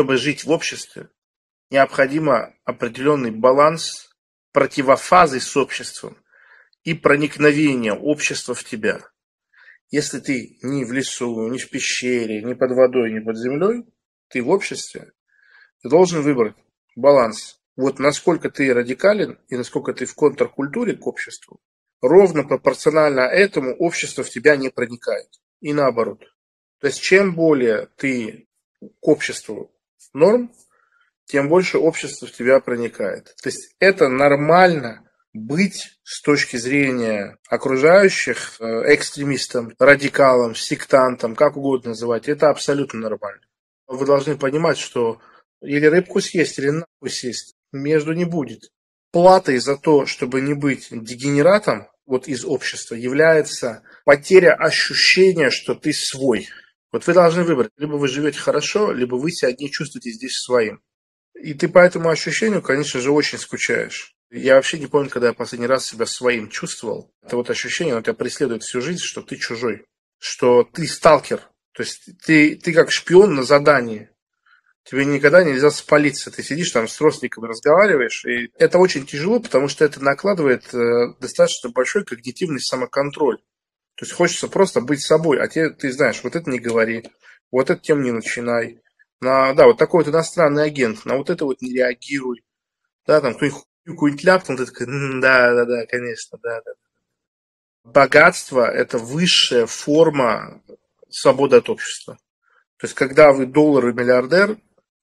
чтобы жить в обществе, необходимо определенный баланс противофазы с обществом и проникновение общества в тебя. Если ты ни в лесу, ни в пещере, ни под водой, ни под землей, ты в обществе, ты должен выбрать баланс. Вот насколько ты радикален и насколько ты в контркультуре к обществу, ровно пропорционально этому общество в тебя не проникает. И наоборот. То есть чем более ты к обществу норм, тем больше общество в тебя проникает. То есть это нормально быть с точки зрения окружающих э, экстремистом, радикалом, сектантом, как угодно называть, это абсолютно нормально. Вы должны понимать, что или рыбку съесть, или нахуй съесть, между не будет. Платой за то, чтобы не быть дегенератом вот из общества, является потеря ощущения, что ты свой. Вот вы должны выбрать, либо вы живете хорошо, либо вы себя не чувствуете здесь своим. И ты по этому ощущению, конечно же, очень скучаешь. Я вообще не помню, когда я последний раз себя своим чувствовал. Это вот ощущение, оно тебя преследует всю жизнь, что ты чужой, что ты сталкер. То есть ты, ты как шпион на задании. Тебе никогда нельзя спалиться. Ты сидишь там с родственниками, разговариваешь. И это очень тяжело, потому что это накладывает э, достаточно большой когнитивный самоконтроль. То есть хочется просто быть собой, а тебе, ты знаешь, вот это не говори, вот это тем не начинай. На, да, вот такой вот иностранный агент, на вот это вот не реагируй. Да, там кто-нибудь какую-нибудь ляпнул, ты такой, да, да, да, конечно, да, да. Богатство – это высшая форма свободы от общества. То есть, когда вы доллар и миллиардер,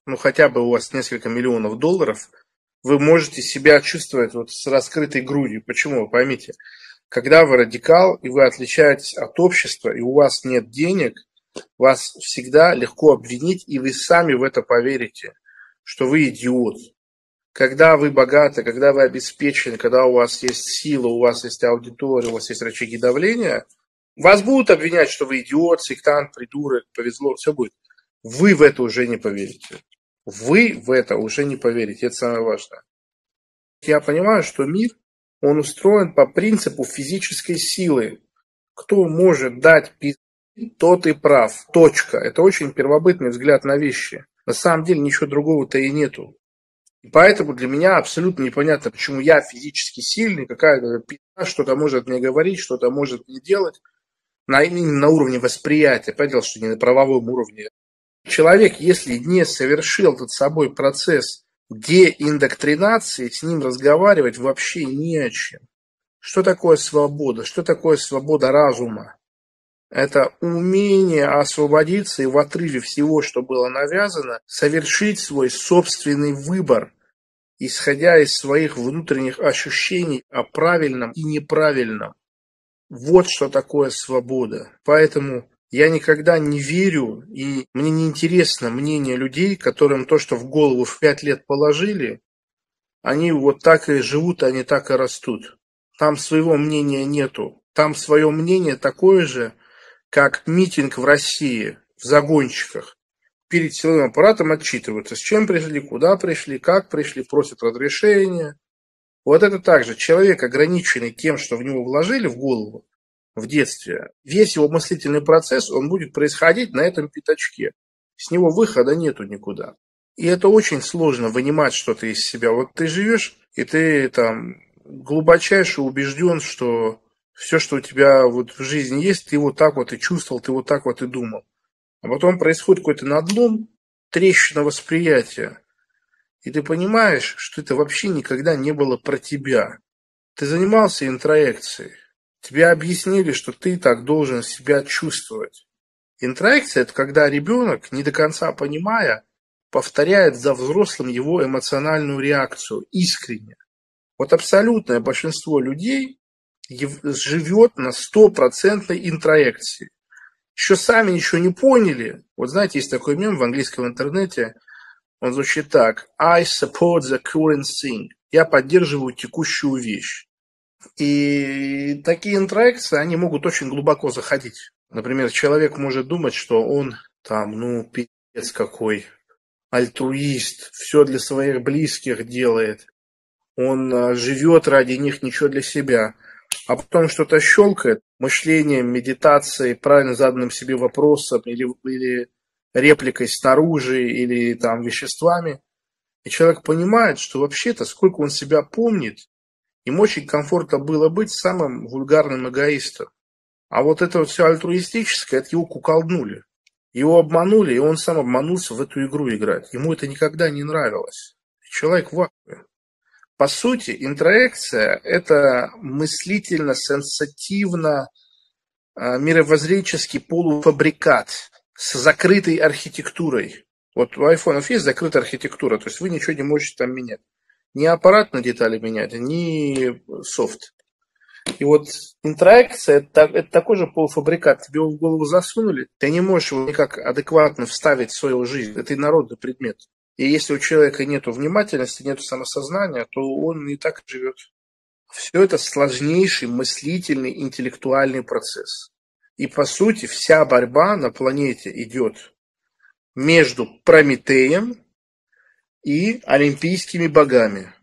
ну, хотя бы у вас несколько миллионов долларов, вы можете себя чувствовать вот с раскрытой грудью. Почему? Вы поймите, когда вы радикал, и вы отличаетесь от общества, и у вас нет денег, вас всегда легко обвинить, и вы сами в это поверите, что вы идиот, когда вы богаты, когда вы обеспечены, когда у вас есть сила, у вас есть аудитория, у вас есть рычаги давления, вас будут обвинять, что вы идиот, сектант, придурок, повезло, все будет. Вы в это уже не поверите. Вы в это уже не поверите. Это самое важное. Я понимаю, что мир, он устроен по принципу физической силы. Кто может дать пизды, тот и прав. Точка. Это очень первобытный взгляд на вещи. На самом деле ничего другого-то и нету. И поэтому для меня абсолютно непонятно, почему я физически сильный, какая-то пизда что-то может мне говорить, что-то может мне делать. На, на уровне восприятия, понял, что не на правовом уровне. Человек, если не совершил над собой процесс деиндоктринации, с ним разговаривать вообще не о чем. Что такое свобода? Что такое свобода разума? Это умение освободиться и в отрыве всего, что было навязано, совершить свой собственный выбор, исходя из своих внутренних ощущений о правильном и неправильном. Вот что такое свобода. Поэтому я никогда не верю, и мне не интересно мнение людей, которым то, что в голову в пять лет положили, они вот так и живут, они так и растут. Там своего мнения нету. Там свое мнение такое же, как митинг в России, в загонщиках. Перед силовым аппаратом отчитываются, с чем пришли, куда пришли, как пришли, просят разрешения. Вот это также человек, ограниченный тем, что в него вложили в голову в детстве, весь его мыслительный процесс, он будет происходить на этом пятачке. С него выхода нету никуда. И это очень сложно вынимать что-то из себя. Вот ты живешь, и ты там глубочайше убежден, что все, что у тебя вот в жизни есть, ты вот так вот и чувствовал, ты вот так вот и думал. А потом происходит какой-то надлом, трещина восприятия. И ты понимаешь, что это вообще никогда не было про тебя. Ты занимался интроекцией. Тебе объяснили, что ты так должен себя чувствовать. Интроекция – это когда ребенок, не до конца понимая, повторяет за взрослым его эмоциональную реакцию искренне. Вот абсолютное большинство людей живет на стопроцентной интроекции. Еще сами ничего не поняли. Вот знаете, есть такой мем в английском интернете, он звучит так. I support the current thing. Я поддерживаю текущую вещь. И такие интроекции, они могут очень глубоко заходить. Например, человек может думать, что он там, ну, пиздец какой, альтруист, все для своих близких делает. Он а, живет ради них, ничего для себя а потом что-то щелкает, мышлением, медитацией, правильно заданным себе вопросом или, или репликой снаружи или там веществами. И человек понимает, что вообще-то, сколько он себя помнит, им очень комфортно было быть самым вульгарным эгоистом. А вот это вот все альтруистическое, это его куколднули. Его обманули, и он сам обманулся в эту игру играть. Ему это никогда не нравилось. Человек в вакууме. По сути, интроекция – это мыслительно, сенсативно, а, мировоззренческий полуфабрикат с закрытой архитектурой. Вот у айфонов есть закрытая архитектура, то есть вы ничего не можете там менять. Ни аппарат на детали менять, ни софт. И вот интроекция это, это такой же полуфабрикат. Тебе его в голову засунули, ты не можешь его никак адекватно вставить в свою жизнь. Это инородный предмет. И если у человека нет внимательности, нет самосознания, то он не так живет. Все это сложнейший мыслительный, интеллектуальный процесс. И по сути вся борьба на планете идет между Прометеем и олимпийскими богами.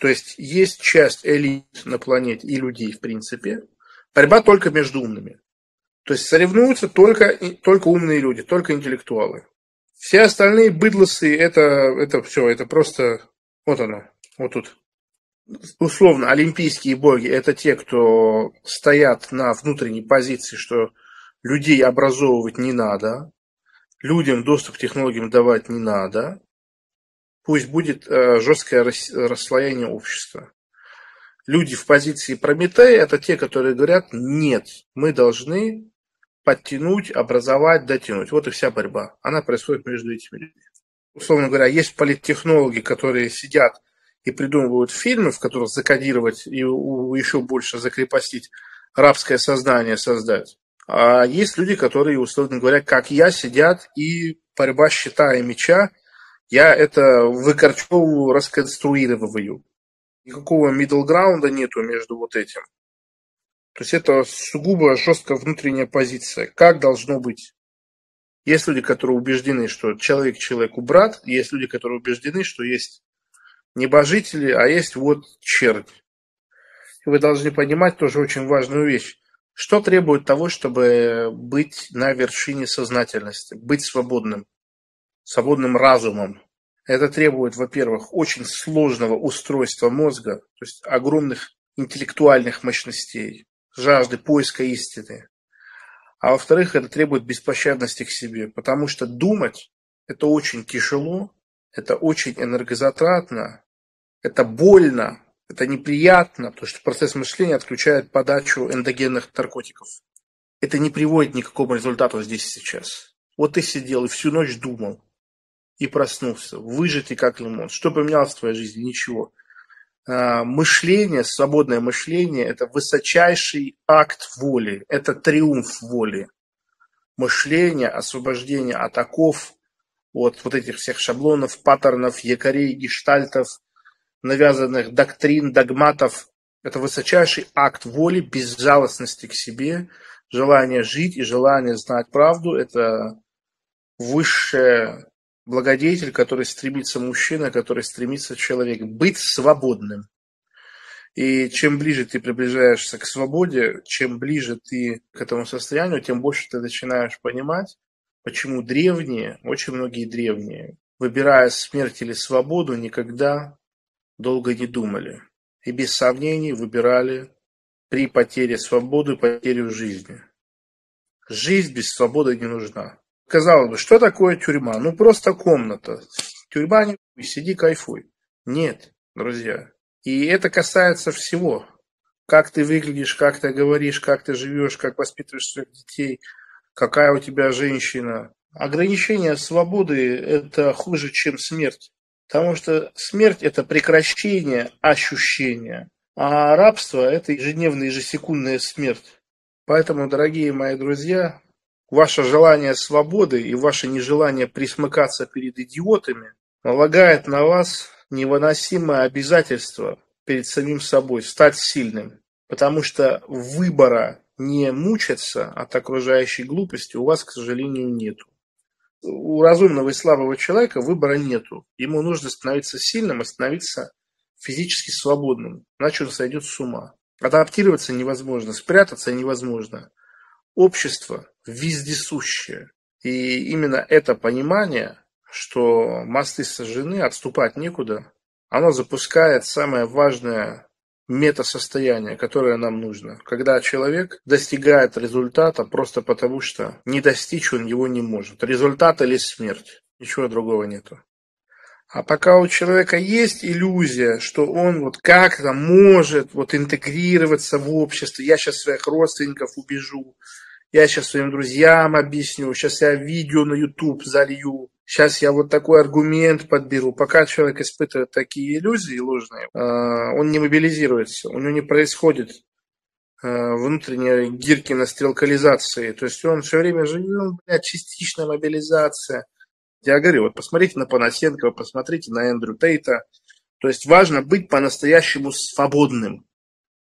То есть есть часть элит на планете и людей, в принципе. Борьба только между умными. То есть соревнуются только, только умные люди, только интеллектуалы. Все остальные быдлосы, это, это все, это просто, вот оно, вот тут. Условно, олимпийские боги – это те, кто стоят на внутренней позиции, что людей образовывать не надо, людям доступ к технологиям давать не надо, пусть будет э, жесткое расслоение общества. Люди в позиции Прометея – это те, которые говорят, нет, мы должны подтянуть, образовать, дотянуть. Вот и вся борьба. Она происходит между этими людьми. Условно говоря, есть политтехнологи, которые сидят и придумывают фильмы, в которых закодировать и еще больше закрепостить рабское сознание создать. А есть люди, которые, условно говоря, как я, сидят и борьба щита и меча – я это выкорчевываю, расконструирую. Никакого middle ground нету между вот этим. То есть это сугубо жесткая внутренняя позиция. Как должно быть? Есть люди, которые убеждены, что человек человеку брат, есть люди, которые убеждены, что есть небожители, а есть вот чернь. И вы должны понимать тоже очень важную вещь. Что требует того, чтобы быть на вершине сознательности, быть свободным? Свободным разумом. Это требует, во-первых, очень сложного устройства мозга, то есть огромных интеллектуальных мощностей, жажды поиска истины. А во-вторых, это требует беспощадности к себе, потому что думать – это очень тяжело, это очень энергозатратно, это больно, это неприятно, потому что процесс мышления отключает подачу эндогенных наркотиков. Это не приводит ни к результату здесь и сейчас. Вот ты сидел и всю ночь думал и проснулся. Выжатый как лимон. Что поменялось в твоей жизни? Ничего. А, мышление, свободное мышление – это высочайший акт воли, это триумф воли. Мышление, освобождение от оков, от вот этих всех шаблонов, паттернов, якорей, гештальтов, навязанных доктрин, догматов – это высочайший акт воли, безжалостности к себе, желание жить и желание знать правду – это высшее благодетель, который стремится мужчина, который стремится человек, быть свободным. И чем ближе ты приближаешься к свободе, чем ближе ты к этому состоянию, тем больше ты начинаешь понимать, почему древние, очень многие древние, выбирая смерть или свободу, никогда долго не думали. И без сомнений выбирали при потере свободы потерю жизни. Жизнь без свободы не нужна. Казалось бы, что такое тюрьма? Ну, просто комната. Тюрьма не сиди, кайфуй. Нет, друзья. И это касается всего. Как ты выглядишь, как ты говоришь, как ты живешь, как воспитываешь своих детей, какая у тебя женщина. Ограничение свободы – это хуже, чем смерть. Потому что смерть – это прекращение ощущения, а рабство – это ежедневная, ежесекундная смерть. Поэтому, дорогие мои друзья, Ваше желание свободы и ваше нежелание присмыкаться перед идиотами налагает на вас невыносимое обязательство перед самим собой стать сильным. Потому что выбора не мучаться от окружающей глупости у вас, к сожалению, нету. У разумного и слабого человека выбора нету. Ему нужно становиться сильным и становиться физически свободным, иначе он сойдет с ума. Адаптироваться невозможно, спрятаться невозможно. Общество вездесущее. И именно это понимание, что мосты сожжены, отступать некуда, оно запускает самое важное метасостояние, которое нам нужно. Когда человек достигает результата просто потому, что не достичь он его не может. Результат или смерть. Ничего другого нету. А пока у человека есть иллюзия, что он вот как-то может вот интегрироваться в общество, я сейчас своих родственников убежу, я сейчас своим друзьям объясню, сейчас я видео на YouTube залью, сейчас я вот такой аргумент подберу. Пока человек испытывает такие иллюзии ложные, а, он не мобилизируется, у него не происходит а, внутренней Гиркина стрелкализации. То есть он все время живет, ну, блядь, частичная мобилизация. Я говорю, вот посмотрите на Панасенкова, посмотрите на Эндрю Тейта. То есть важно быть по-настоящему свободным.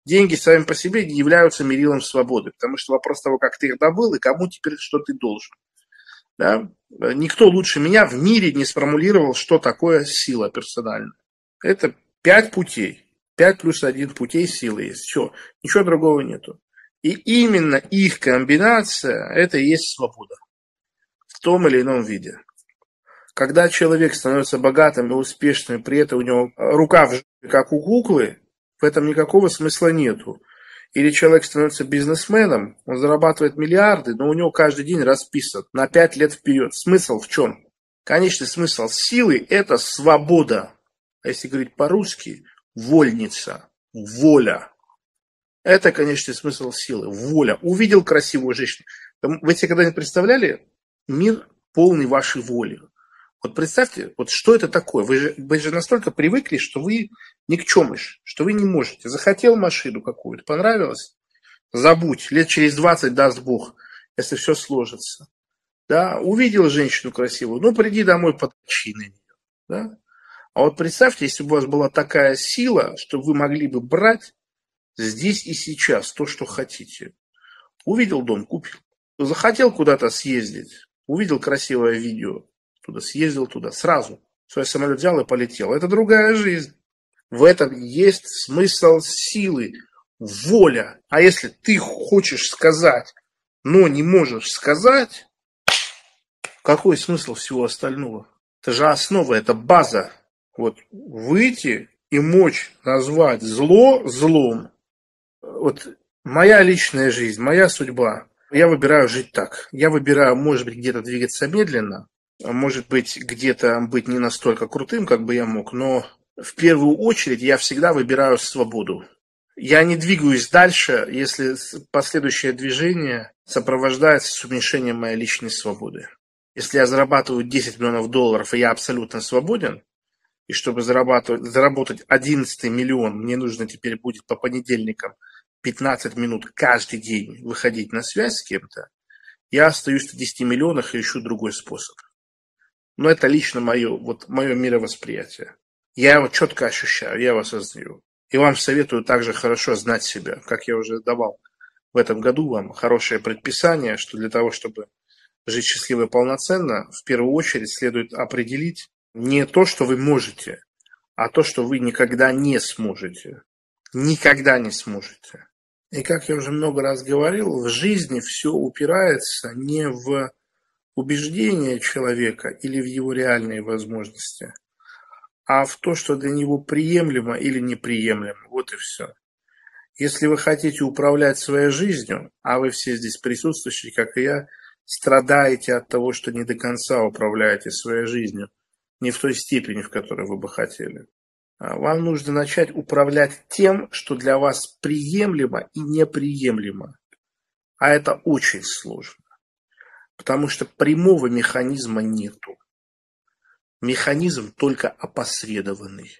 Деньги сами по себе не являются мерилом свободы, потому что вопрос того, как ты их добыл и кому теперь что ты должен. Да? Никто лучше меня в мире не сформулировал, что такое сила персональная. Это пять путей. Пять плюс один путей силы есть. Все. Ничего другого нету. И именно их комбинация – это и есть свобода. В том или ином виде. Когда человек становится богатым и успешным, при этом у него рука в как у куклы, в этом никакого смысла нету. Или человек становится бизнесменом, он зарабатывает миллиарды, но у него каждый день расписан на пять лет вперед. Смысл в чем? Конечный смысл силы – это свобода. А если говорить по-русски, вольница, воля. Это конечный смысл силы, воля. Увидел красивую женщину. Вы себе когда-нибудь представляли мир полный вашей воли? Вот представьте, вот что это такое? Вы же, вы же настолько привыкли, что вы никчемыш, что вы не можете. Захотел машину какую-то, понравилось? Забудь, лет через 20 даст Бог, если все сложится. Да, увидел женщину красивую, ну приди домой, подключи на нее. Да? А вот представьте, если бы у вас была такая сила, что вы могли бы брать здесь и сейчас то, что хотите. Увидел дом, купил. Захотел куда-то съездить, увидел красивое видео, туда, съездил туда, сразу. Свой самолет взял и полетел. Это другая жизнь. В этом есть смысл силы, воля. А если ты хочешь сказать, но не можешь сказать, какой смысл всего остального? Это же основа, это база. Вот выйти и мочь назвать зло злом. Вот моя личная жизнь, моя судьба. Я выбираю жить так. Я выбираю, может быть, где-то двигаться медленно, может быть, где-то быть не настолько крутым, как бы я мог, но в первую очередь я всегда выбираю свободу. Я не двигаюсь дальше, если последующее движение сопровождается с уменьшением моей личной свободы. Если я зарабатываю 10 миллионов долларов, и я абсолютно свободен, и чтобы зарабатывать, заработать 11 миллион, мне нужно теперь будет по понедельникам 15 минут каждый день выходить на связь с кем-то, я остаюсь в 10 миллионах и ищу другой способ. Но это лично мое, вот мое мировосприятие. Я его четко ощущаю, я его осознаю. И вам советую также хорошо знать себя, как я уже давал в этом году вам хорошее предписание, что для того, чтобы жить счастливо и полноценно, в первую очередь следует определить не то, что вы можете, а то, что вы никогда не сможете. Никогда не сможете. И как я уже много раз говорил, в жизни все упирается не в убеждения человека или в его реальные возможности, а в то, что для него приемлемо или неприемлемо. Вот и все. Если вы хотите управлять своей жизнью, а вы все здесь присутствующие, как и я, страдаете от того, что не до конца управляете своей жизнью, не в той степени, в которой вы бы хотели. А вам нужно начать управлять тем, что для вас приемлемо и неприемлемо. А это очень сложно. Потому что прямого механизма нету. Механизм только опосредованный.